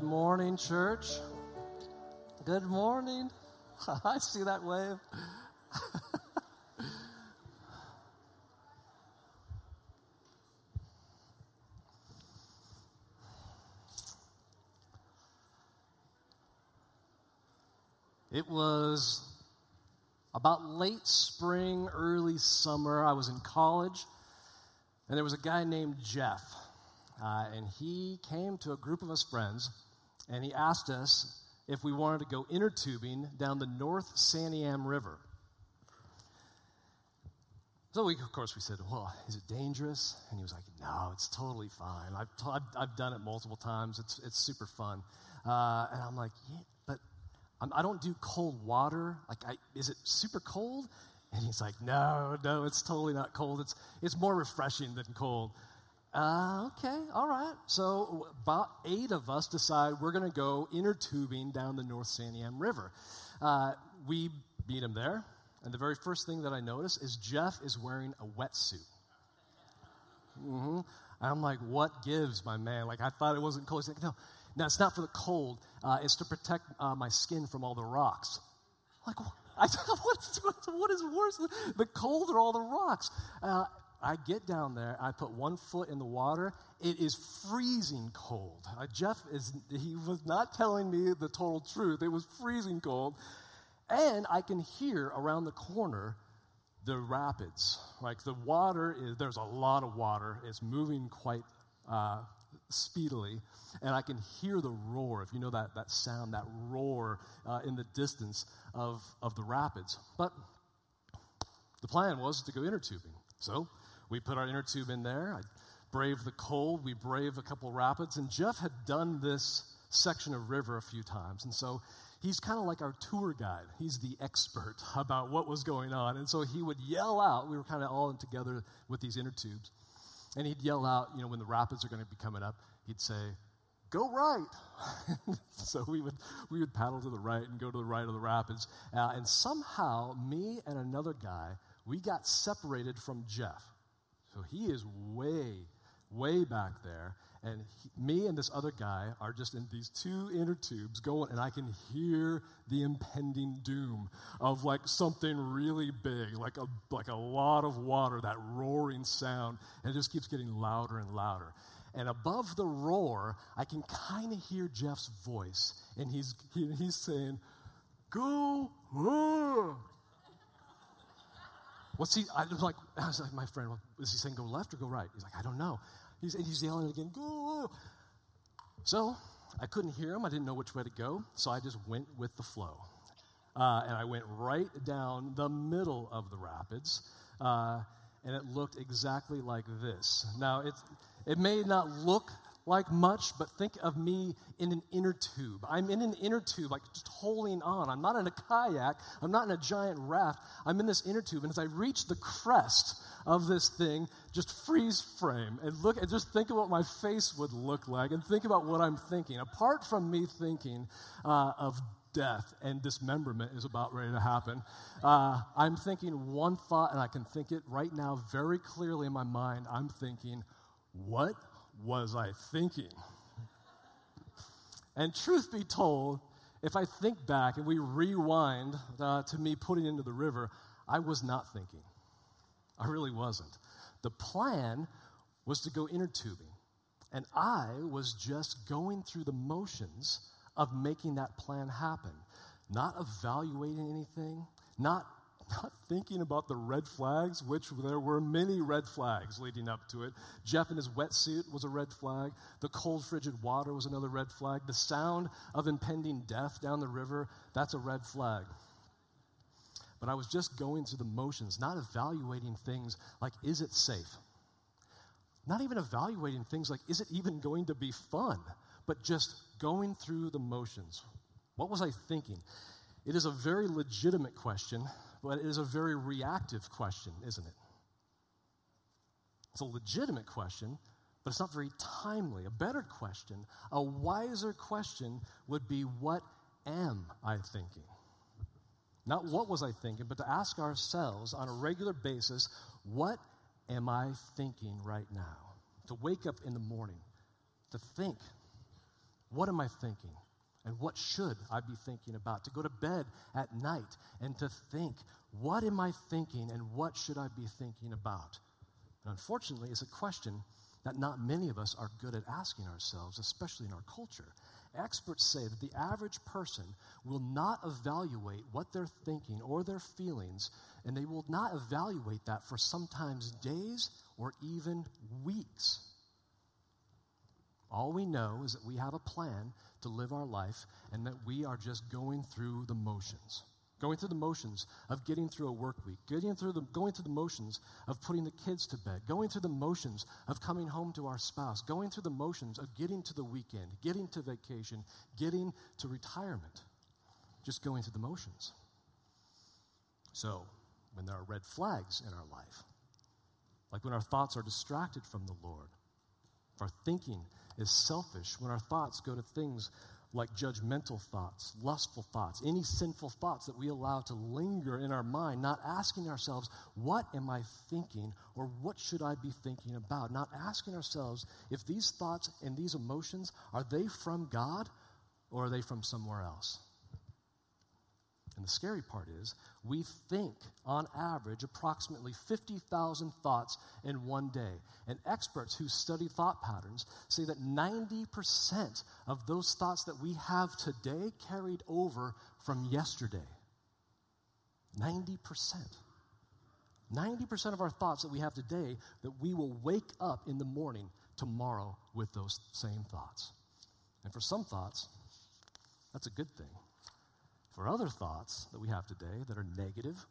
Good morning, church. Good morning. I see that wave. it was about late spring, early summer. I was in college, and there was a guy named Jeff. Uh, and he came to a group of us friends, and he asked us if we wanted to go inner tubing down the North Santiam River. So, we, of course, we said, Well, is it dangerous? And he was like, No, it's totally fine. I've, t- I've, I've done it multiple times. It's, it's super fun. Uh, and I'm like, Yeah, but I'm, I do not do cold water. Like, I, is it super cold? And he's like, No, no, it's totally not cold. It's, it's more refreshing than cold. Uh, okay, all right. So about eight of us decide we're going to go inner tubing down the North Santiam River. Uh, we meet him there, and the very first thing that I notice is Jeff is wearing a wetsuit. Mm-hmm. I'm like, what gives, my man? Like, I thought it wasn't cold. He's like, no, no, it's not for the cold. Uh, it's to protect uh, my skin from all the rocks. I'm like, I, what, is, what is worse, the cold or all the rocks? Uh, I get down there, I put one foot in the water. It is freezing cold. Uh, Jeff is, he was not telling me the total truth. It was freezing cold. And I can hear around the corner the rapids. Like the water is, there's a lot of water. It's moving quite uh, speedily. And I can hear the roar, if you know that, that sound, that roar uh, in the distance of, of the rapids. But the plan was to go inner tubing. So we put our inner tube in there. I braved the cold. We braved a couple rapids. And Jeff had done this section of river a few times. And so he's kind of like our tour guide. He's the expert about what was going on. And so he would yell out. We were kind of all in together with these inner tubes. And he'd yell out, you know, when the rapids are going to be coming up, he'd say, Go right. so we would, we would paddle to the right and go to the right of the rapids. Uh, and somehow, me and another guy, we got separated from Jeff. He is way, way back there. And he, me and this other guy are just in these two inner tubes going, and I can hear the impending doom of like something really big, like a, like a lot of water, that roaring sound. And it just keeps getting louder and louder. And above the roar, I can kind of hear Jeff's voice. And he's, he, he's saying, Go, uh, What's he? I was like, I was like, my friend, is he saying go left or go right? He's like, I don't know. He's, he's yelling again, go. So I couldn't hear him. I didn't know which way to go. So I just went with the flow. Uh, and I went right down the middle of the rapids. Uh, and it looked exactly like this. Now, it, it may not look like much, but think of me in an inner tube. I'm in an inner tube, like just holding on. I'm not in a kayak. I'm not in a giant raft. I'm in this inner tube. And as I reach the crest of this thing, just freeze frame and look and just think of what my face would look like and think about what I'm thinking. Apart from me thinking uh, of death and dismemberment is about ready to happen. Uh, I'm thinking one thought, and I can think it right now very clearly in my mind. I'm thinking, what was I thinking? And truth be told, if I think back and we rewind uh, to me putting into the river, I was not thinking. I really wasn't. The plan was to go inner tubing, and I was just going through the motions of making that plan happen, not evaluating anything, not not thinking about the red flags, which there were many red flags leading up to it. Jeff in his wetsuit was a red flag. The cold, frigid water was another red flag. The sound of impending death down the river, that's a red flag. But I was just going through the motions, not evaluating things like, is it safe? Not even evaluating things like, is it even going to be fun? But just going through the motions. What was I thinking? It is a very legitimate question but it is a very reactive question, isn't it? It's a legitimate question, but it's not very timely. A better question, a wiser question would be what am I thinking? Not what was I thinking, but to ask ourselves on a regular basis, what am I thinking right now? To wake up in the morning, to think, What am I thinking? And what should I be thinking about? To go to bed at night and to think, what am I thinking and what should I be thinking about? And unfortunately, it's a question that not many of us are good at asking ourselves, especially in our culture. Experts say that the average person will not evaluate what they're thinking or their feelings, and they will not evaluate that for sometimes days or even weeks. All we know is that we have a plan to live our life and that we are just going through the motions. Going through the motions of getting through a work week, getting through the, going through the motions of putting the kids to bed, going through the motions of coming home to our spouse, going through the motions of getting to the weekend, getting to vacation, getting to retirement. Just going through the motions. So, when there are red flags in our life, like when our thoughts are distracted from the Lord, if our thinking is selfish, when our thoughts go to things like judgmental thoughts, lustful thoughts, any sinful thoughts that we allow to linger in our mind, not asking ourselves, what am I thinking or what should I be thinking about? Not asking ourselves if these thoughts and these emotions, are they from God or are they from somewhere else? And the scary part is, we think on average approximately 50,000 thoughts in one day. And experts who study thought patterns say that 90% of those thoughts that we have today carried over from yesterday. 90%. 90% of our thoughts that we have today that we will wake up in the morning tomorrow with those same thoughts. And for some thoughts, that's a good thing. For other thoughts that we have today that are negative,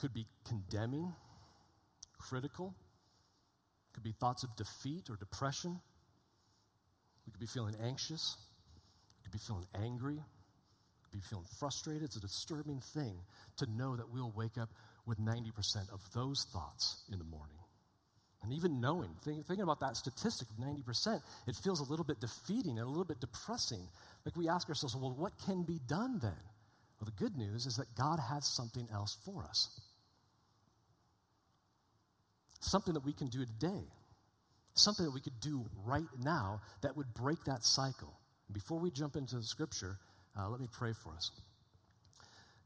could be condemning, critical, could be thoughts of defeat or depression. We could be feeling anxious, we could be feeling angry, could be feeling frustrated. It's a disturbing thing to know that we'll wake up with 90% of those thoughts in the morning. And even knowing, think, thinking about that statistic of 90%, it feels a little bit defeating and a little bit depressing like we ask ourselves, well, what can be done then? Well, the good news is that God has something else for us. Something that we can do today. Something that we could do right now that would break that cycle. Before we jump into the scripture, uh, let me pray for us.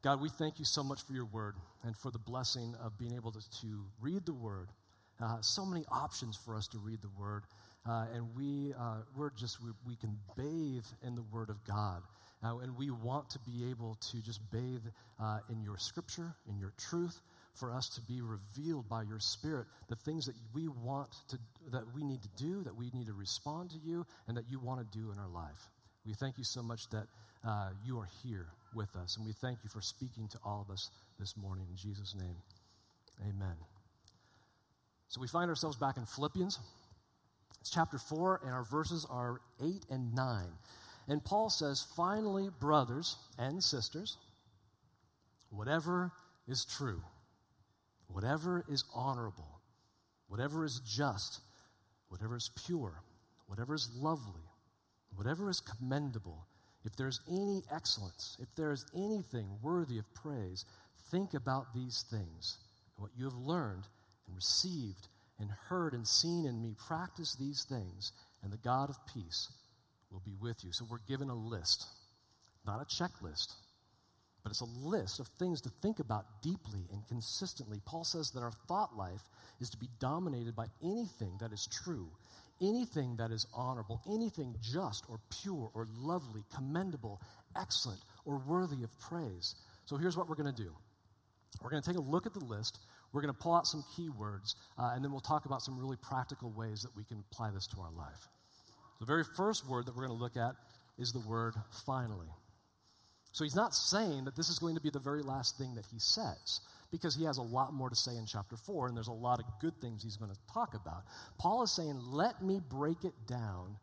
God, we thank you so much for your word and for the blessing of being able to, to read the word. Uh, so many options for us to read the word. Uh, and we, uh, we're just, we, we, can bathe in the Word of God. Uh, and we want to be able to just bathe uh, in your Scripture, in your truth, for us to be revealed by your Spirit the things that we want to, that we need to do, that we need to respond to you, and that you want to do in our life. We thank you so much that uh, you are here with us, and we thank you for speaking to all of us this morning. In Jesus' name, amen. So we find ourselves back in Philippians. It's chapter 4, and our verses are 8 and 9. And Paul says, Finally, brothers and sisters, whatever is true, whatever is honorable, whatever is just, whatever is pure, whatever is lovely, whatever is commendable, if there's any excellence, if there is anything worthy of praise, think about these things. What you have learned and received and heard and seen in me, practice these things, and the God of peace will be with you. So we're given a list, not a checklist, but it's a list of things to think about deeply and consistently. Paul says that our thought life is to be dominated by anything that is true, anything that is honorable, anything just or pure or lovely, commendable, excellent, or worthy of praise. So here's what we're going to do we're going to take a look at the list. We're going to pull out some keywords, uh, and then we'll talk about some really practical ways that we can apply this to our life. The very first word that we're going to look at is the word finally. So he's not saying that this is going to be the very last thing that he says, because he has a lot more to say in chapter 4, and there's a lot of good things he's going to talk about. Paul is saying, let me break it down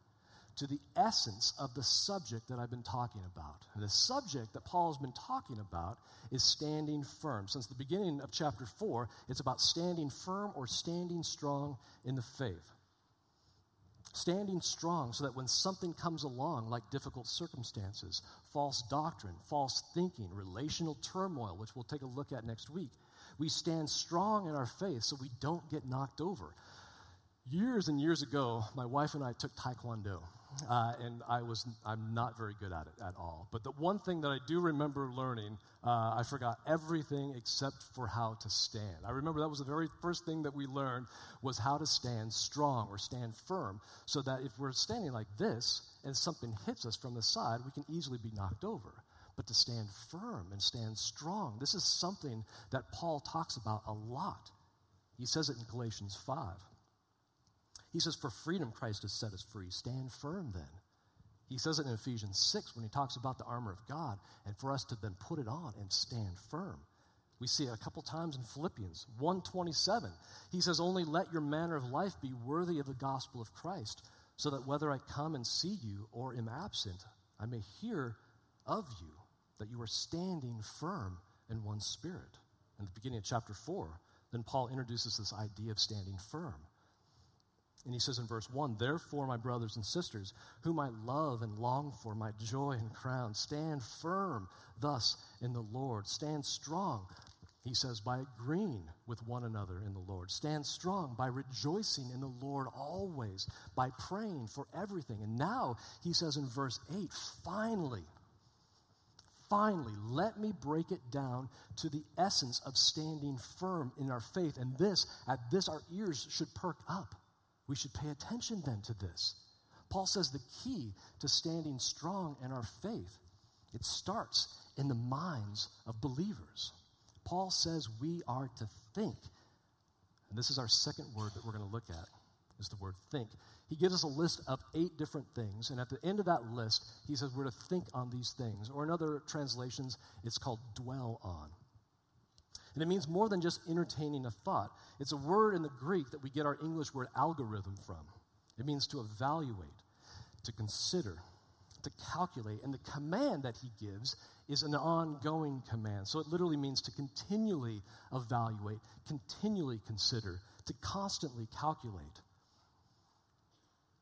to the essence of the subject that I've been talking about. And the subject that Paul has been talking about is standing firm. Since the beginning of chapter 4, it's about standing firm or standing strong in the faith. Standing strong so that when something comes along, like difficult circumstances, false doctrine, false thinking, relational turmoil, which we'll take a look at next week, we stand strong in our faith so we don't get knocked over. Years and years ago, my wife and I took Taekwondo. Uh, and I was I'm not very good at it at all. But the one thing that I do remember learning, uh, I forgot everything except for how to stand. I remember that was the very first thing that we learned was how to stand strong or stand firm, so that if we're standing like this and something hits us from the side, we can easily be knocked over. But to stand firm and stand strong, this is something that Paul talks about a lot. He says it in Galatians 5. He says, For freedom Christ has set us free. Stand firm then. He says it in Ephesians 6 when he talks about the armor of God and for us to then put it on and stand firm. We see it a couple times in Philippians 127. He says, Only let your manner of life be worthy of the gospel of Christ, so that whether I come and see you or am absent, I may hear of you that you are standing firm in one spirit. In the beginning of chapter 4, then Paul introduces this idea of standing firm. And he says in verse 1 Therefore, my brothers and sisters, whom I love and long for, my joy and crown, stand firm thus in the Lord. Stand strong, he says, by agreeing with one another in the Lord. Stand strong by rejoicing in the Lord always, by praying for everything. And now, he says in verse 8, finally, finally, let me break it down to the essence of standing firm in our faith. And this, at this, our ears should perk up. We should pay attention then to this. Paul says the key to standing strong in our faith, it starts in the minds of believers. Paul says we are to think. And this is our second word that we're going to look at is the word think. He gives us a list of eight different things, and at the end of that list, he says we're to think on these things. Or in other translations, it's called dwell on. And it means more than just entertaining a thought. It's a word in the Greek that we get our English word algorithm from. It means to evaluate, to consider, to calculate. And the command that he gives is an ongoing command. So it literally means to continually evaluate, continually consider, to constantly calculate.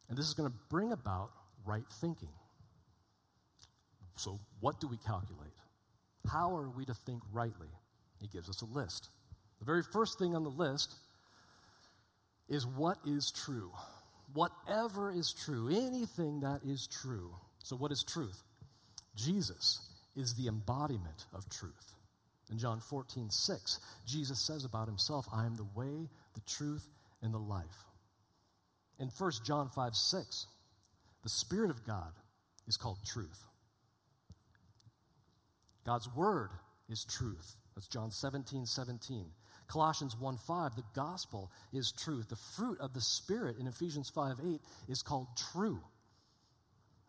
And this is going to bring about right thinking. So, what do we calculate? How are we to think rightly? He gives us a list. The very first thing on the list is what is true. Whatever is true, anything that is true. So, what is truth? Jesus is the embodiment of truth. In John 14, 6, Jesus says about himself, I am the way, the truth, and the life. In 1 John 5, 6, the Spirit of God is called truth. God's Word is truth. That's John 17, 17. Colossians 1 5, the gospel is truth. The fruit of the Spirit in Ephesians 5 8 is called true.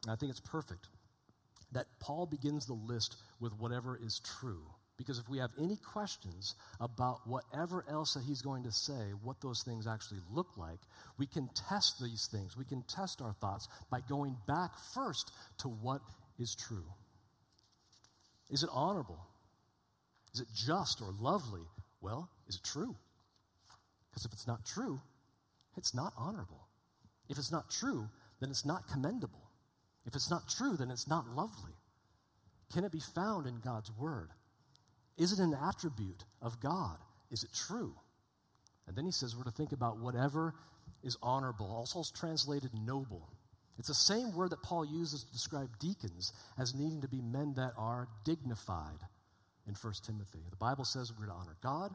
I think it's perfect that Paul begins the list with whatever is true. Because if we have any questions about whatever else that he's going to say, what those things actually look like, we can test these things. We can test our thoughts by going back first to what is true. Is it honorable? Is it just or lovely? Well, is it true? Because if it's not true, it's not honorable. If it's not true, then it's not commendable. If it's not true, then it's not lovely. Can it be found in God's word? Is it an attribute of God? Is it true? And then he says we're to think about whatever is honorable, also is translated noble. It's the same word that Paul uses to describe deacons as needing to be men that are dignified in 1 Timothy. The Bible says we're to honor God,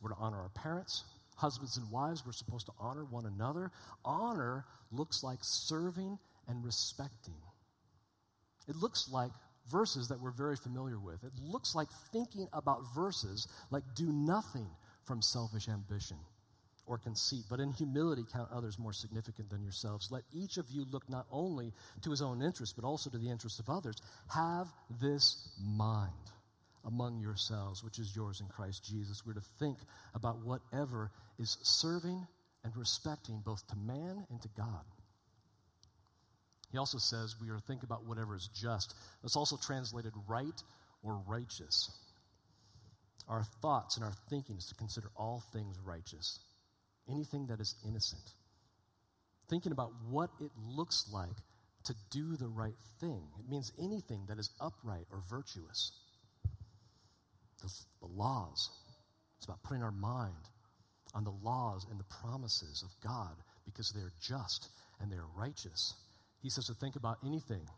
we're to honor our parents. Husbands and wives, we're supposed to honor one another. Honor looks like serving and respecting. It looks like verses that we're very familiar with. It looks like thinking about verses like do nothing from selfish ambition or conceit, but in humility count others more significant than yourselves. Let each of you look not only to his own interest, but also to the interests of others. Have this mind among yourselves, which is yours in Christ Jesus. We're to think about whatever is serving and respecting both to man and to God. He also says we are to think about whatever is just. That's also translated right or righteous. Our thoughts and our thinking is to consider all things righteous anything that is innocent. Thinking about what it looks like to do the right thing. It means anything that is upright or virtuous. The, the laws. It's about putting our mind on the laws and the promises of God because they're just and they are righteous. He says to think about anything,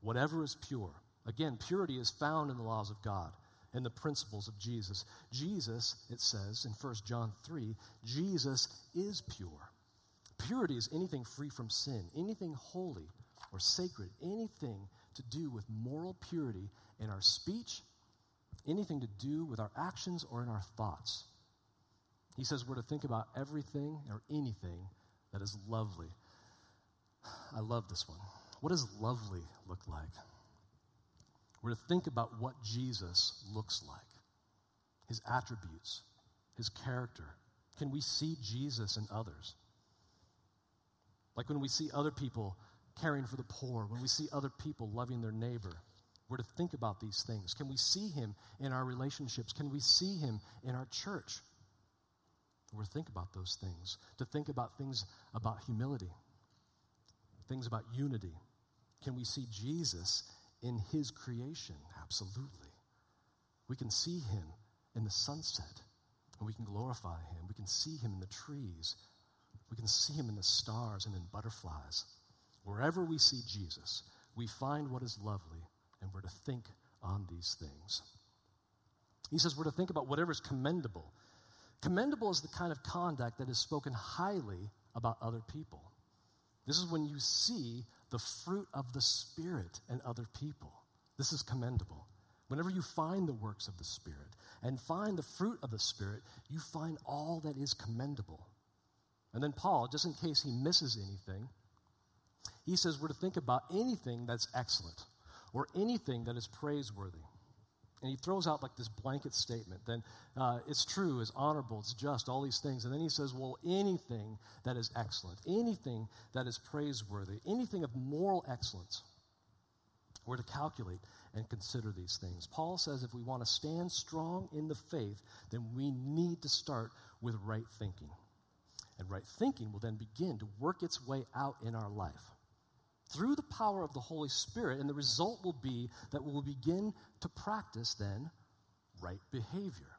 whatever is pure. Again, purity is found in the laws of God and the principles of Jesus. Jesus, it says in 1 John 3, Jesus is pure. Purity is anything free from sin, anything holy or sacred, anything to do with moral purity in our speech, anything to do with our actions or in our thoughts. He says we're to think about everything or anything that is lovely. I love this one. What does lovely look like? We're to think about what Jesus looks like, his attributes, his character. Can we see Jesus in others? Like when we see other people caring for the poor, when we see other people loving their neighbor, we're to think about these things. Can we see him in our relationships? Can we see him in our church? We're to think about those things, to think about things about humility, things about unity. Can we see Jesus in his creation? Absolutely. We can see him in the sunset, and we can glorify him. We can see him in the trees. We can see him in the stars and in butterflies. Wherever we see Jesus, we find what is lovely, and we're to think on these things. He says we're to think about whatever is commendable. Commendable is the kind of conduct that is spoken highly about other people. This is when you see the fruit of the Spirit in other people. This is commendable. Whenever you find the works of the Spirit and find the fruit of the Spirit, you find all that is commendable. And then Paul, just in case he misses anything, he says we're to think about anything that's excellent or anything that is praiseworthy. And he throws out like this blanket statement. Then uh, it's true, it's honorable, it's just, all these things. And then he says, well, anything that is excellent, anything that is praiseworthy, anything of moral excellence, we're to calculate and consider these things. Paul says if we want to stand strong in the faith, then we need to start with right thinking. And right thinking will then begin to work its way out in our life through the power of the Holy Spirit, and the result will be that we will begin to practice then right behavior,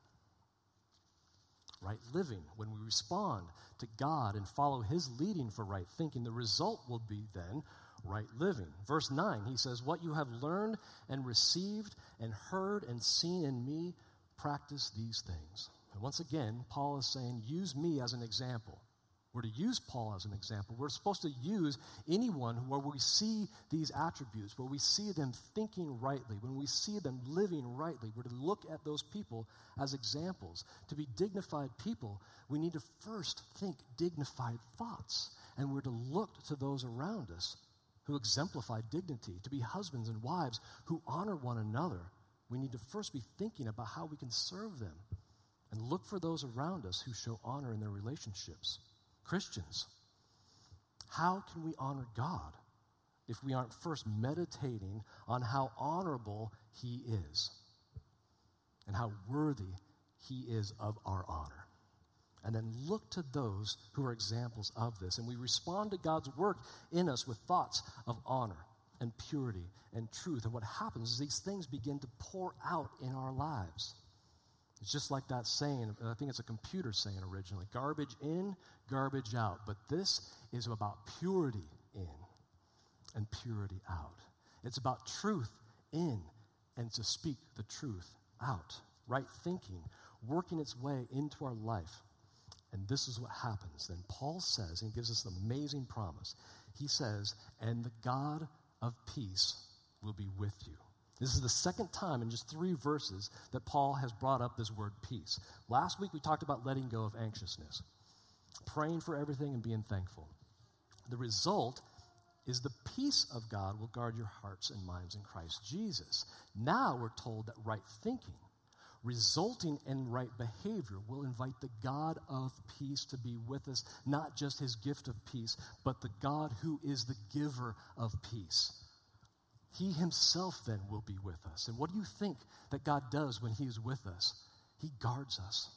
right living. When we respond to God and follow His leading for right thinking, the result will be then right living. Verse 9, he says, What you have learned and received and heard and seen in me, practice these things. And once again, Paul is saying, Use me as an example. We're to use Paul as an example. We're supposed to use anyone where we see these attributes, where we see them thinking rightly, when we see them living rightly. We're to look at those people as examples. To be dignified people, we need to first think dignified thoughts. And we're to look to those around us who exemplify dignity. To be husbands and wives who honor one another, we need to first be thinking about how we can serve them and look for those around us who show honor in their relationships. Christians, how can we honor God if we aren't first meditating on how honorable He is and how worthy He is of our honor? And then look to those who are examples of this. And we respond to God's work in us with thoughts of honor and purity and truth. And what happens is these things begin to pour out in our lives. It's just like that saying, uh, I think it's a computer saying originally garbage in, garbage out. But this is about purity in and purity out. It's about truth in and to speak the truth out. Right thinking, working its way into our life. And this is what happens. Then Paul says, and he gives us an amazing promise. He says, And the God of peace will be with you. This is the second time in just three verses that Paul has brought up this word peace. Last week we talked about letting go of anxiousness, praying for everything and being thankful. The result is the peace of God will guard your hearts and minds in Christ Jesus. Now we're told that right thinking, resulting in right behavior, will invite the God of peace to be with us, not just his gift of peace, but the God who is the giver of peace. He himself then will be with us. And what do you think that God does when he is with us? He guards us.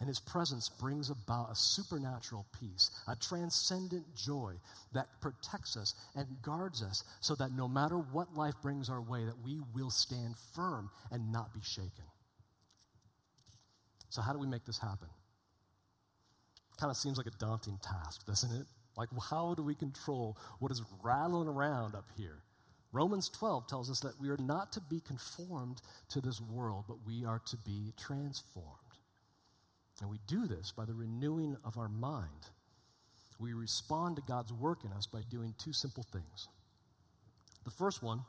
And his presence brings about a supernatural peace, a transcendent joy that protects us and guards us so that no matter what life brings our way that we will stand firm and not be shaken. So how do we make this happen? Kind of seems like a daunting task, doesn't it? Like, how do we control what is rattling around up here? Romans 12 tells us that we are not to be conformed to this world, but we are to be transformed. And we do this by the renewing of our mind. We respond to God's work in us by doing two simple things. The first one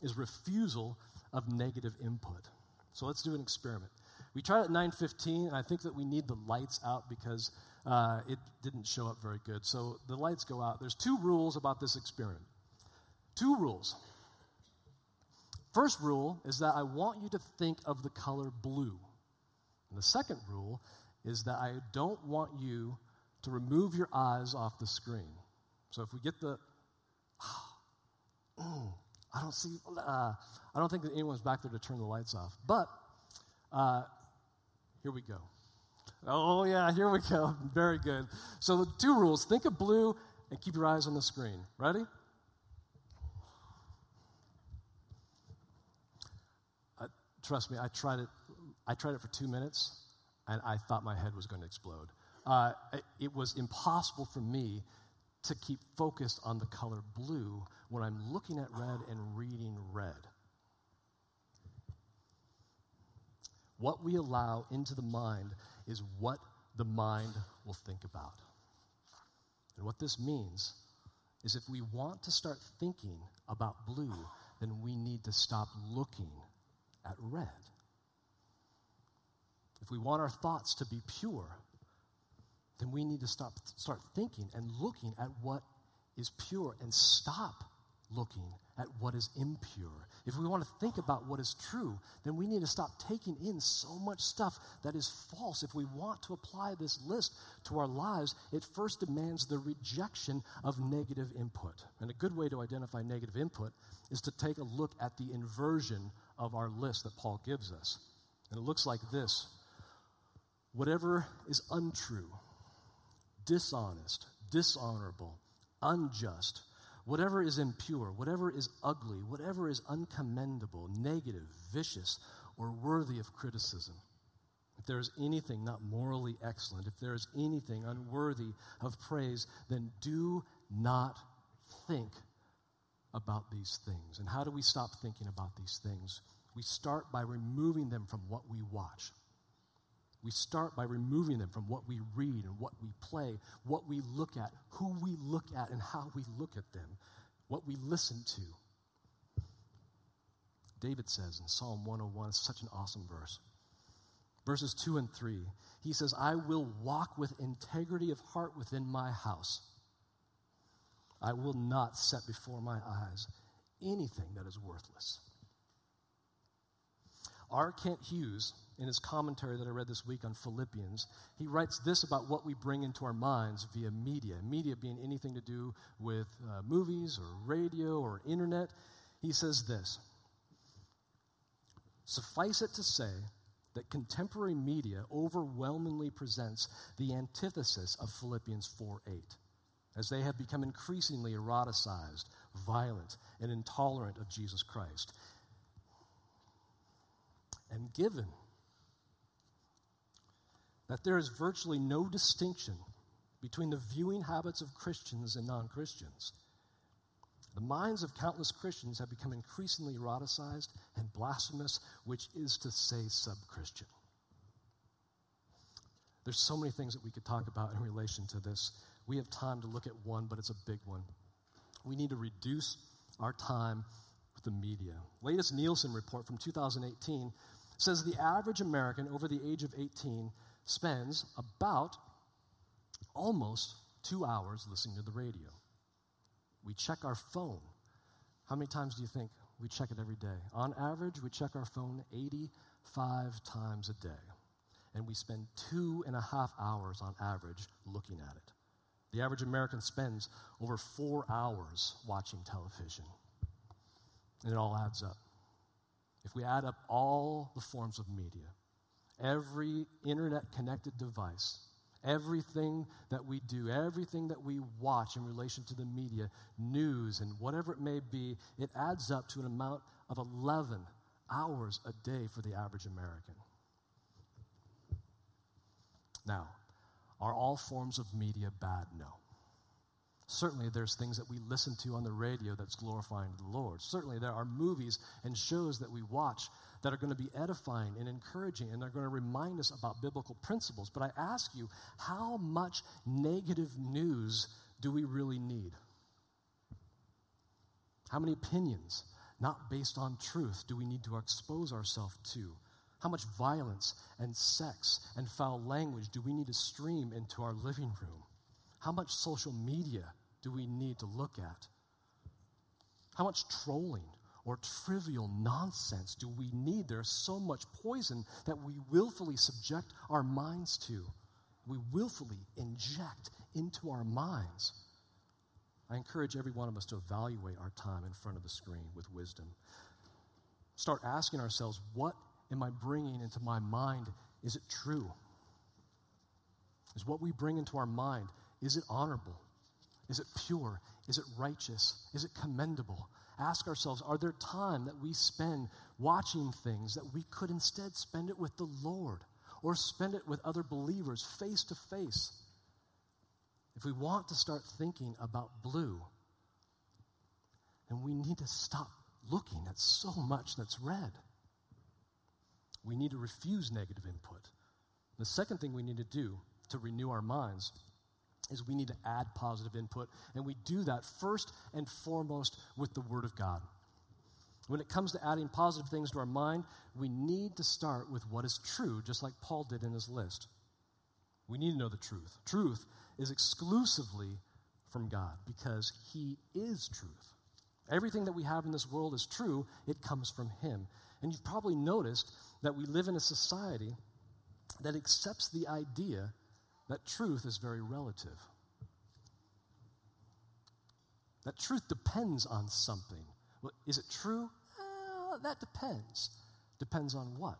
is refusal of negative input. So let's do an experiment. We tried at 9:15, and I think that we need the lights out because uh, it didn't show up very good. So the lights go out. There's two rules about this experiment. Two rules. First rule is that I want you to think of the color blue. And the second rule is that I don't want you to remove your eyes off the screen. So if we get the, I don't see, uh, I don't think that anyone's back there to turn the lights off. But uh, here we go. Oh, yeah, here we go. Very good. So the two rules think of blue and keep your eyes on the screen. Ready? Uh, trust me, I tried it. I tried it for two minutes, and I thought my head was going to explode. Uh, it, it was impossible for me to keep focused on the color blue when I'm looking at red and reading red. What we allow into the mind is what the mind will think about. And what this means is if we want to start thinking about blue, then we need to stop looking at red. If we want our thoughts to be pure, then we need to stop, start thinking and looking at what is pure and stop looking at what is impure. If we want to think about what is true, then we need to stop taking in so much stuff that is false. If we want to apply this list to our lives, it first demands the rejection of negative input. And a good way to identify negative input is to take a look at the inversion of our list that Paul gives us. And it looks like this whatever is untrue, dishonest, dishonorable, unjust, whatever is impure, whatever is ugly, whatever is uncommendable, negative, vicious, or worthy of criticism. If there is anything not morally excellent, if there is anything unworthy of praise, then do not think about these things. And how do we stop thinking about these things? We start by removing them from what we watch. We start by removing them from what we read and what we play, what we look at, who we look at, and how we look at them, what we listen to. David says in Psalm 101, it's such an awesome verse. Verses 2 and 3, he says, I will walk with integrity of heart within my house. I will not set before my eyes anything that is worthless. R. Kent Hughes in his commentary that I read this week on Philippians, he writes this about what we bring into our minds via media. Media being anything to do with uh, movies or radio or internet. He says this Suffice it to say that contemporary media overwhelmingly presents the antithesis of Philippians 4 8, as they have become increasingly eroticized, violent, and intolerant of Jesus Christ. And given that there is virtually no distinction between the viewing habits of Christians and non Christians. The minds of countless Christians have become increasingly eroticized and blasphemous, which is to say, sub Christian. There's so many things that we could talk about in relation to this. We have time to look at one, but it's a big one. We need to reduce our time with the media. Latest Nielsen report from 2018 says the average American over the age of 18 spends about almost two hours listening to the radio. We check our phone. How many times do you think we check it every day? On average, we check our phone 85 times a day. And we spend two and a half hours on average looking at it. The average American spends over four hours watching television. And it all adds up. If we add up all the forms of media, every internet connected device, everything that we do, everything that we watch in relation to the media, news, and whatever it may be, it adds up to an amount of 11 hours a day for the average American. Now, are all forms of media bad? No. Certainly, there's things that we listen to on the radio that's glorifying the Lord. Certainly, there are movies and shows that we watch that are going to be edifying and encouraging and they're going to remind us about biblical principles. But I ask you, how much negative news do we really need? How many opinions, not based on truth, do we need to expose ourselves to? How much violence and sex and foul language do we need to stream into our living room? How much social media do we need to look at? How much trolling or trivial nonsense do we need? There's so much poison that we willfully subject our minds to. We willfully inject into our minds. I encourage every one of us to evaluate our time in front of the screen with wisdom. Start asking ourselves, what am I bringing into my mind? Is it true? Is what we bring into our mind, is it honorable? Is it pure? Is it righteous? Is it commendable? Ask ourselves are there time that we spend watching things that we could instead spend it with the Lord or spend it with other believers face to face? If we want to start thinking about blue, then we need to stop looking at so much that's red. We need to refuse negative input. The second thing we need to do to renew our minds is we need to add positive input. And we do that first and foremost with the Word of God. When it comes to adding positive things to our mind, we need to start with what is true, just like Paul did in his list. We need to know the truth. Truth is exclusively from God because He is truth. Everything that we have in this world is true, it comes from Him. And you've probably noticed that we live in a society that accepts the idea that truth is very relative. That truth depends on something. Well, is it true? That depends. Depends on what?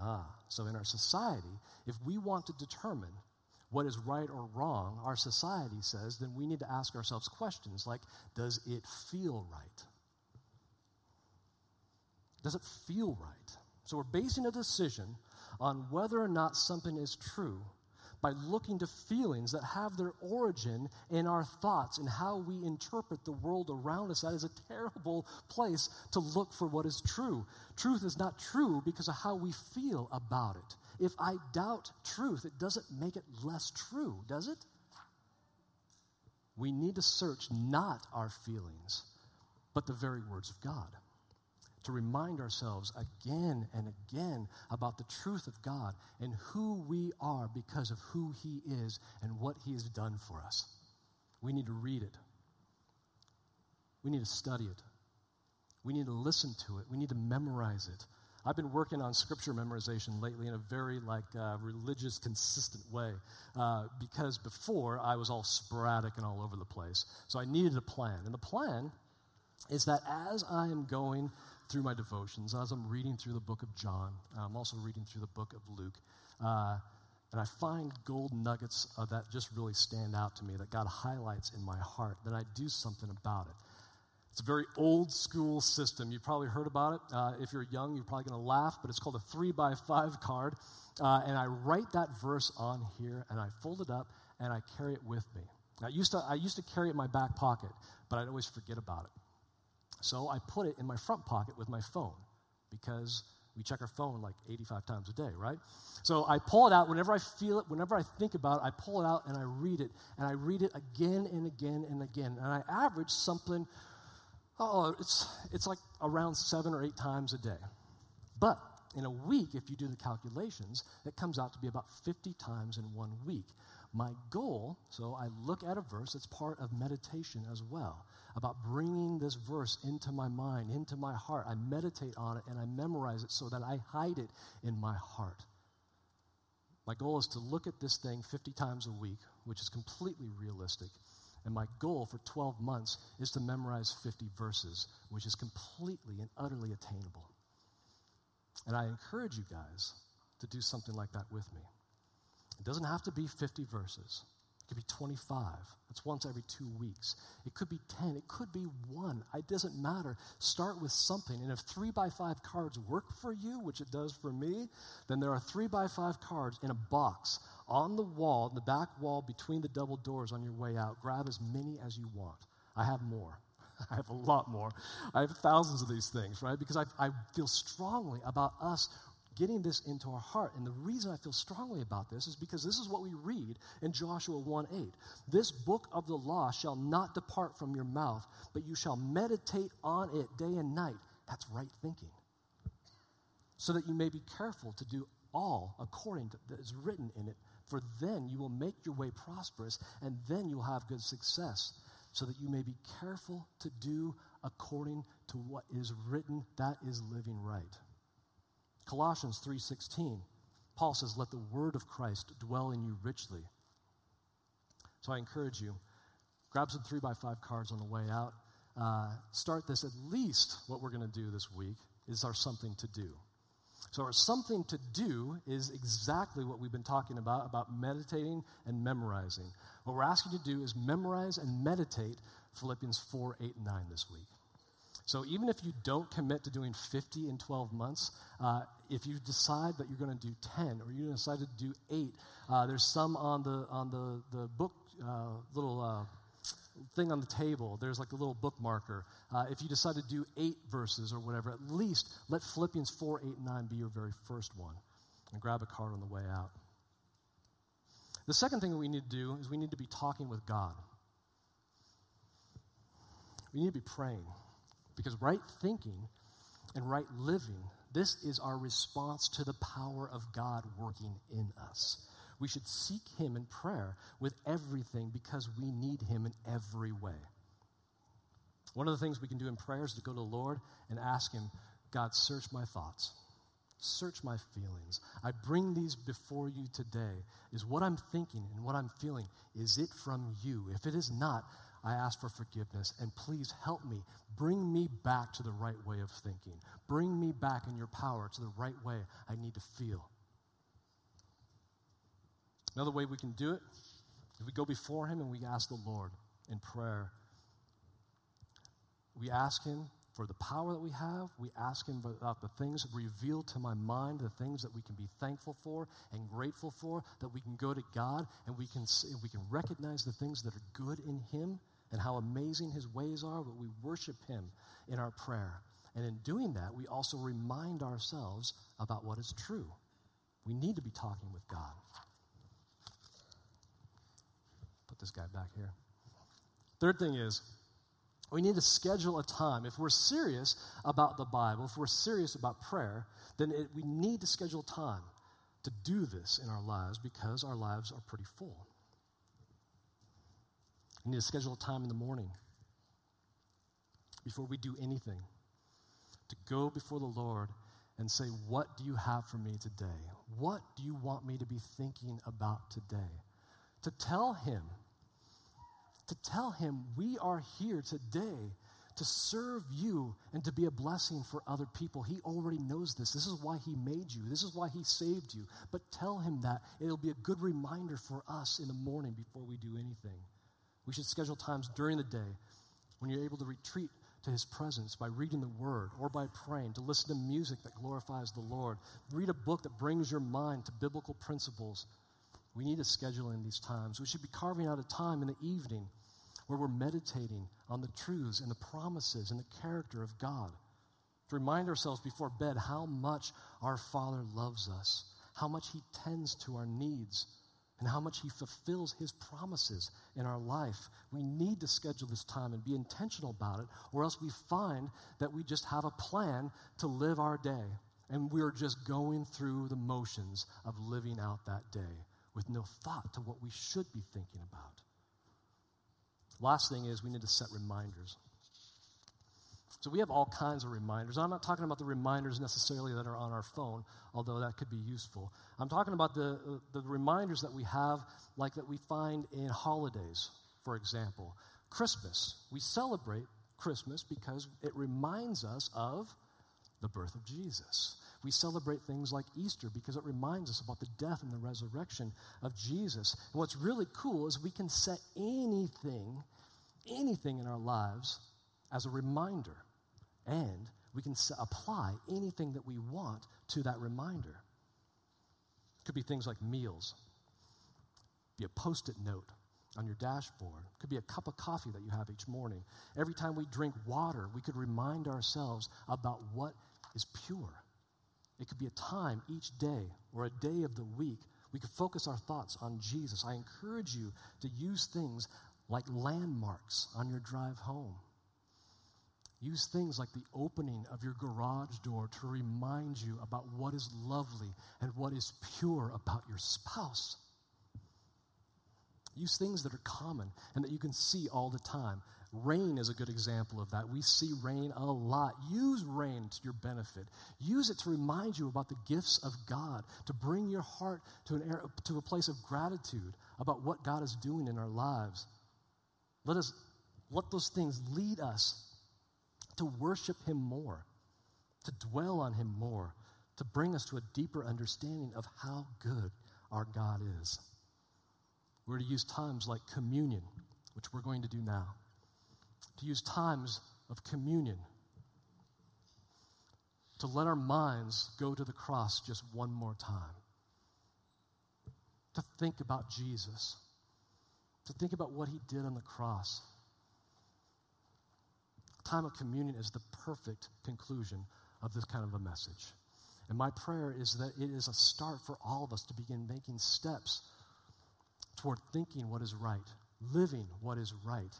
Ah, so in our society, if we want to determine what is right or wrong, our society says, then we need to ask ourselves questions like Does it feel right? Does it feel right? So we're basing a decision on whether or not something is true by looking to feelings that have their origin in our thoughts and how we interpret the world around us. That is a terrible place to look for what is true. Truth is not true because of how we feel about it. If I doubt truth, it doesn't make it less true, does it? We need to search not our feelings, but the very words of God to remind ourselves again and again about the truth of God and who we are because of who He is and what He has done for us. We need to read it. We need to study it. We need to listen to it. We need to memorize it. I've been working on scripture memorization lately in a very like uh, religious, consistent way uh, because before I was all sporadic and all over the place. So I needed a plan, and the plan is that as I am going through my devotions, as I'm reading through the book of John, I'm also reading through the book of Luke, uh, and I find gold nuggets that just really stand out to me, that God highlights in my heart, then I do something about it. It's a very old school system. You've probably heard about it. Uh, if you're young, you're probably going to laugh, but it's called a three by five card. Uh, and I write that verse on here, and I fold it up, and I carry it with me. I used, to, I used to carry it in my back pocket, but I'd always forget about it. So I put it in my front pocket with my phone because we check our phone like 85 times a day, right? So I pull it out whenever I feel it, whenever I think about it, I pull it out and I read it. And I read it again and again and again. And I average something, oh, it's, it's like around seven or eight times a day. But in a week, if you do the calculations, it comes out to be about 50 times in one week. My goal, so I look at a verse, it's part of meditation as well about bringing this verse into my mind, into my heart. I meditate on it and I memorize it so that I hide it in my heart. My goal is to look at this thing 50 times a week, which is completely realistic. And my goal for 12 months is to memorize 50 verses, which is completely and utterly attainable. And I encourage you guys to do something like that with me. It doesn't have to be 50 verses. It could be 25. That's once every two weeks. It could be 10. It could be one. It doesn't matter. Start with something. And if three by five cards work for you, which it does for me, then there are three by five cards in a box on the wall, the back wall between the double doors on your way out. Grab as many as you want. I have more. I have a lot more. I have thousands of these things, right? Because I, I feel strongly about us getting this into our heart. And the reason I feel strongly about this is because this is what we read in Joshua 1 8. This book of the law shall not depart from your mouth, but you shall meditate on it day and night. That's right thinking. So that you may be careful to do all according to that is written in it. For then you will make your way prosperous, and then you'll have good success, so that you may be careful to do according to what is written. That is living right. Colossians 3:16, Paul says, "Let the word of Christ dwell in you richly." So I encourage you, grab some three by five cards on the way out. Uh, start this. At least what we're going to do this week is our something to do. So our something to do is exactly what we've been talking about about meditating and memorizing. What we're asking you to do is memorize and meditate Philippians 4, 8, and 9 this week. So even if you don't commit to doing 50 in 12 months, uh, if you decide that you're going to do 10 or you decide to do 8, uh, there's some on the, on the, the book uh, little uh, thing on the table. There's like a little bookmarker. Uh, if you decide to do 8 verses or whatever, at least let Philippians 4, 8, 9 be your very first one. And grab a card on the way out. The second thing that we need to do is we need to be talking with God. We need to be praying. Because right thinking and right living, this is our response to the power of God working in us. We should seek Him in prayer with everything because we need Him in every way. One of the things we can do in prayer is to go to the Lord and ask Him, God, search my thoughts, search my feelings. I bring these before you today. Is what I'm thinking and what I'm feeling, is it from you? If it is not, I ask for forgiveness and please help me. Bring me back to the right way of thinking. Bring me back in your power to the right way I need to feel. Another way we can do it is we go before Him and we ask the Lord in prayer. We ask Him for the power that we have. We ask Him about the things revealed to my mind, the things that we can be thankful for and grateful for, that we can go to God and we can, we can recognize the things that are good in Him and how amazing his ways are, but we worship him in our prayer. And in doing that, we also remind ourselves about what is true. We need to be talking with God. Put this guy back here. Third thing is, we need to schedule a time. If we're serious about the Bible, if we're serious about prayer, then it, we need to schedule time to do this in our lives because our lives are pretty full. Need to schedule a time in the morning before we do anything to go before the Lord and say, What do you have for me today? What do you want me to be thinking about today? To tell Him, to tell Him, we are here today to serve you and to be a blessing for other people. He already knows this. This is why He made you, this is why He saved you. But tell Him that. It'll be a good reminder for us in the morning before we do anything. We should schedule times during the day when you're able to retreat to his presence by reading the word or by praying, to listen to music that glorifies the Lord, read a book that brings your mind to biblical principles. We need to schedule in these times. We should be carving out a time in the evening where we're meditating on the truths and the promises and the character of God. To remind ourselves before bed how much our Father loves us, how much He tends to our needs and how much He fulfills His promises in our life. We need to schedule this time and be intentional about it, or else we find that we just have a plan to live our day, and we're just going through the motions of living out that day with no thought to what we should be thinking about. Last thing is we need to set reminders. So we have all kinds of reminders. I'm not talking about the reminders necessarily that are on our phone, although that could be useful. I'm talking about the, the reminders that we have, like that we find in holidays, for example. Christmas. We celebrate Christmas because it reminds us of the birth of Jesus. We celebrate things like Easter because it reminds us about the death and the resurrection of Jesus. And what's really cool is we can set anything, anything in our lives as a reminder. And we can apply anything that we want to that reminder. It could be things like meals, be a post it note on your dashboard. Could be a cup of coffee that you have each morning. Every time we drink water, we could remind ourselves about what is pure. It could be a time each day or a day of the week. We could focus our thoughts on Jesus. I encourage you to use things like landmarks on your drive home. Use things like the opening of your garage door to remind you about what is lovely and what is pure about your spouse. Use things that are common and that you can see all the time. Rain is a good example of that. We see rain a lot. Use rain to your benefit. Use it to remind you about the gifts of God, to bring your heart to, an, to a place of gratitude about what God is doing in our lives. Let us let those things lead us to worship Him more, to dwell on Him more, to bring us to a deeper understanding of how good our God is. We're to use times like communion, which we're going to do now, to use times of communion, to let our minds go to the cross just one more time, to think about Jesus, to think about what he did on the cross. Time of communion is the perfect conclusion of this kind of a message. And my prayer is that it is a start for all of us to begin making steps toward thinking what is right, living what is right,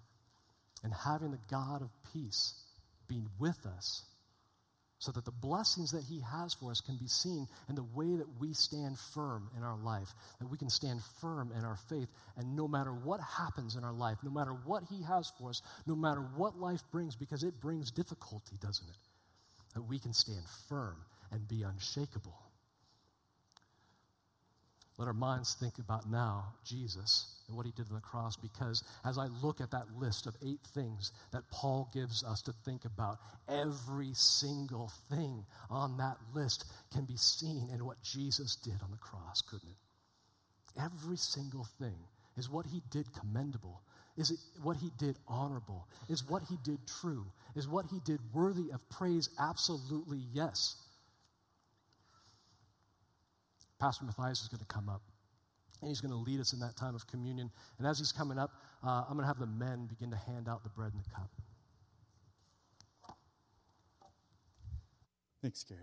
and having the God of peace being with us so that the blessings that He has for us can be seen in the way that we stand firm in our life, that we can stand firm in our faith, and no matter what happens in our life, no matter what He has for us, no matter what life brings, because it brings difficulty, doesn't it? That we can stand firm and be unshakable. Let our minds think about now Jesus and what he did on the cross because as I look at that list of eight things that Paul gives us to think about, every single thing on that list can be seen in what Jesus did on the cross, couldn't it? Every single thing. Is what he did commendable? Is it what he did honorable? Is what he did true? Is what he did worthy of praise? Absolutely yes. Pastor Matthias is going to come up. And he's going to lead us in that time of communion. And as he's coming up, uh, I'm going to have the men begin to hand out the bread and the cup. Thanks, Gary.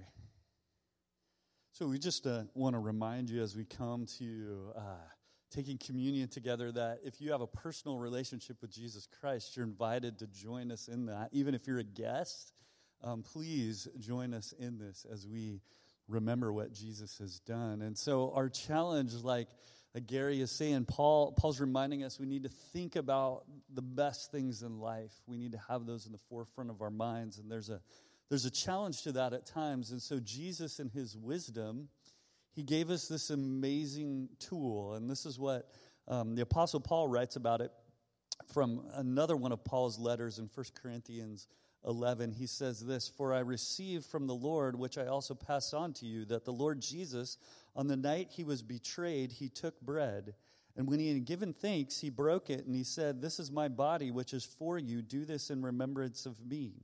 So we just uh, want to remind you as we come to uh, taking communion together that if you have a personal relationship with Jesus Christ, you're invited to join us in that. Even if you're a guest, um, please join us in this as we remember what Jesus has done. And so our challenge, like, Gary is saying, Paul, Paul's reminding us we need to think about the best things in life. We need to have those in the forefront of our minds. And there's a there's a challenge to that at times. And so Jesus in his wisdom, he gave us this amazing tool. And this is what um, the Apostle Paul writes about it from another one of Paul's letters in 1 Corinthians 11, he says this For I received from the Lord, which I also pass on to you, that the Lord Jesus, on the night he was betrayed, he took bread. And when he had given thanks, he broke it, and he said, This is my body, which is for you. Do this in remembrance of me.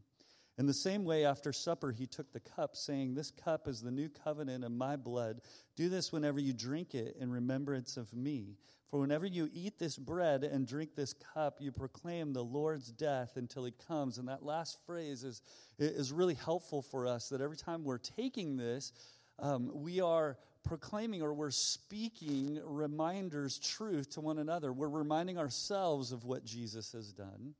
In the same way, after supper, he took the cup, saying, This cup is the new covenant in my blood. Do this whenever you drink it in remembrance of me. For whenever you eat this bread and drink this cup, you proclaim the Lord's death until he comes. And that last phrase is, is really helpful for us that every time we're taking this, um, we are proclaiming or we're speaking reminders, truth to one another. We're reminding ourselves of what Jesus has done.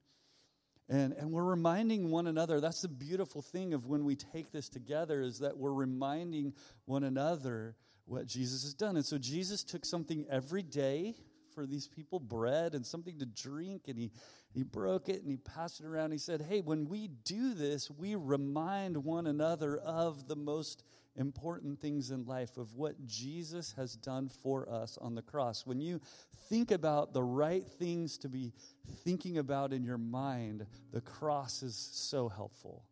And, and we're reminding one another. That's the beautiful thing of when we take this together is that we're reminding one another what Jesus has done. And so Jesus took something every day for these people, bread and something to drink, and he, he broke it and he passed it around. He said, Hey, when we do this, we remind one another of the most important things in life, of what Jesus has done for us on the cross. When you think about the right things to be thinking about in your mind, the cross is so helpful.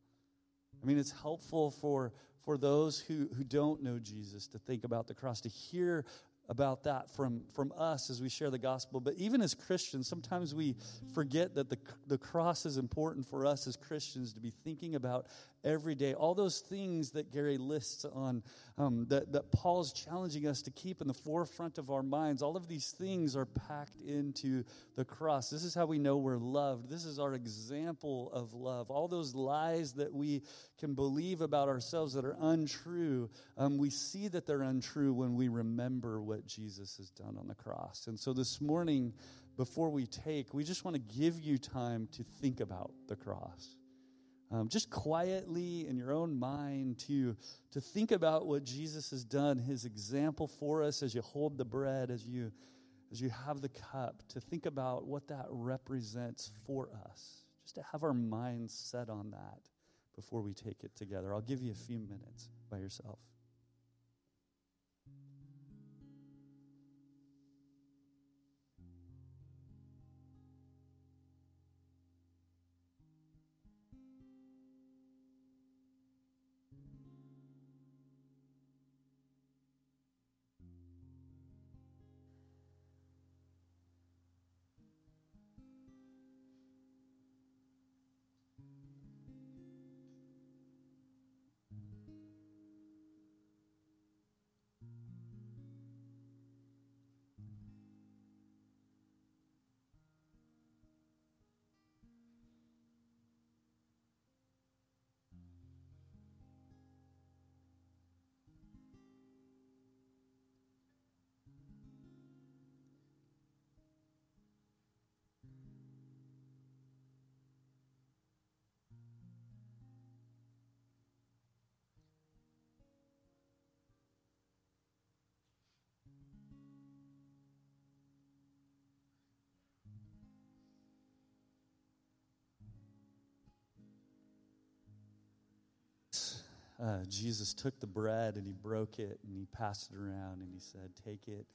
I mean, it's helpful for, for those who, who don't know Jesus to think about the cross, to hear about that from, from us as we share the gospel. But even as Christians, sometimes we forget that the, the cross is important for us as Christians to be thinking about every day. All those things that Gary lists on, um, that, that Paul's challenging us to keep in the forefront of our minds, all of these things are packed into the cross. This is how we know we're loved. This is our example of love. All those lies that we can believe about ourselves that are untrue, um, we see that they're untrue when we remember what Jesus has done on the cross. And so this morning, before we take, we just want to give you time to think about the cross um, just quietly in your own mind to, to think about what Jesus has done, his example for us as you hold the bread, as you, as you have the cup, to think about what that represents for us, just to have our minds set on that before we take it together. I'll give you a few minutes by yourself. Uh, Jesus took the bread and he broke it and he passed it around and he said, Take it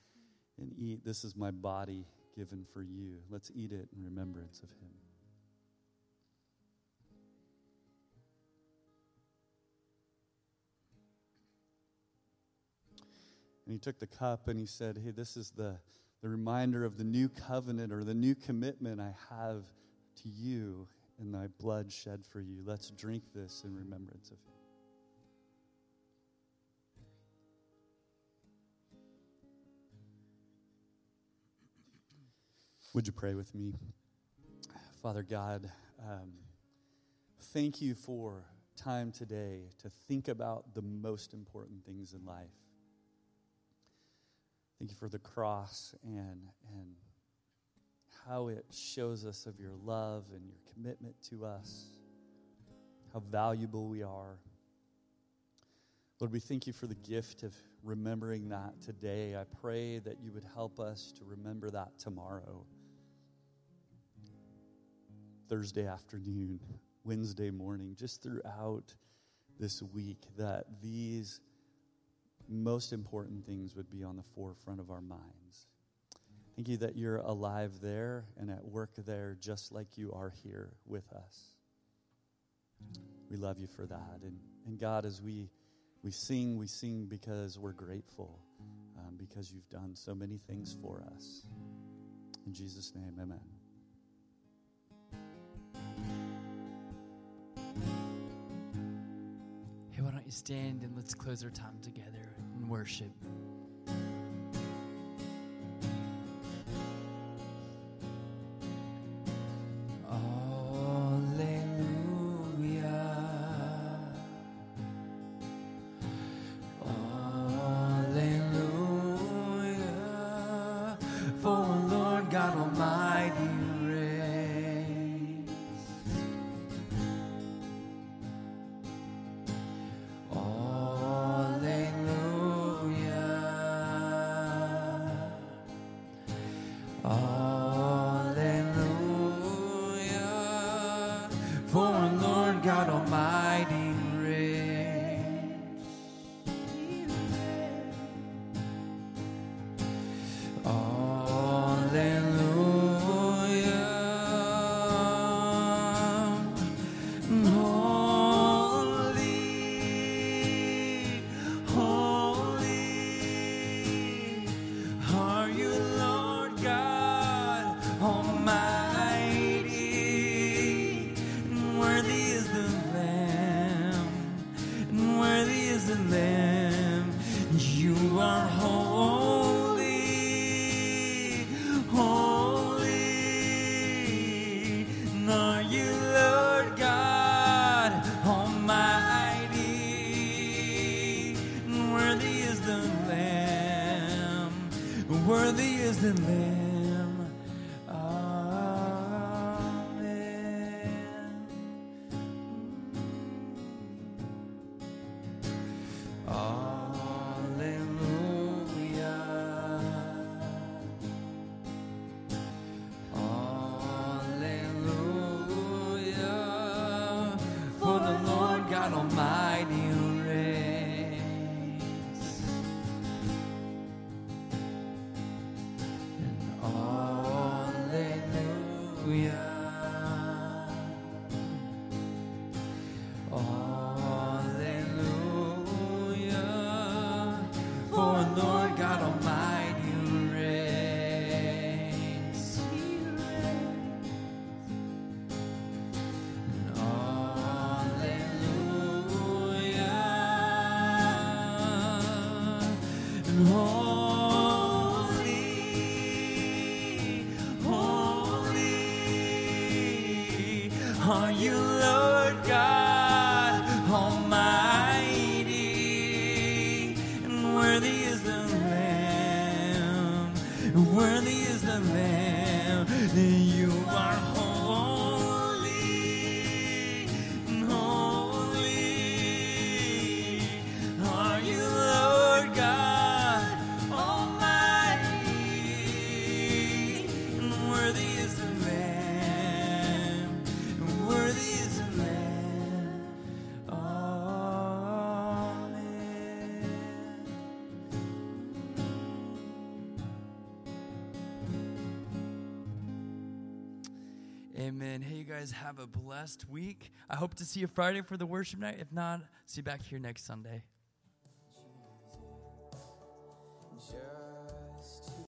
and eat. This is my body given for you. Let's eat it in remembrance of him. And he took the cup and he said, Hey, this is the, the reminder of the new covenant or the new commitment I have to you and my blood shed for you. Let's drink this in remembrance of him. Would you pray with me? Father God, um, thank you for time today to think about the most important things in life. Thank you for the cross and, and how it shows us of your love and your commitment to us, how valuable we are. Lord, we thank you for the gift of remembering that today. I pray that you would help us to remember that tomorrow. Thursday afternoon, Wednesday morning, just throughout this week, that these most important things would be on the forefront of our minds. Thank you that you're alive there and at work there, just like you are here with us. We love you for that. And, and God, as we, we sing, we sing because we're grateful, um, because you've done so many things for us. In Jesus' name, amen. You stand and let's close our time together in worship. Hallelujah. blessed week. I hope to see you Friday for the worship night. If not, see you back here next Sunday.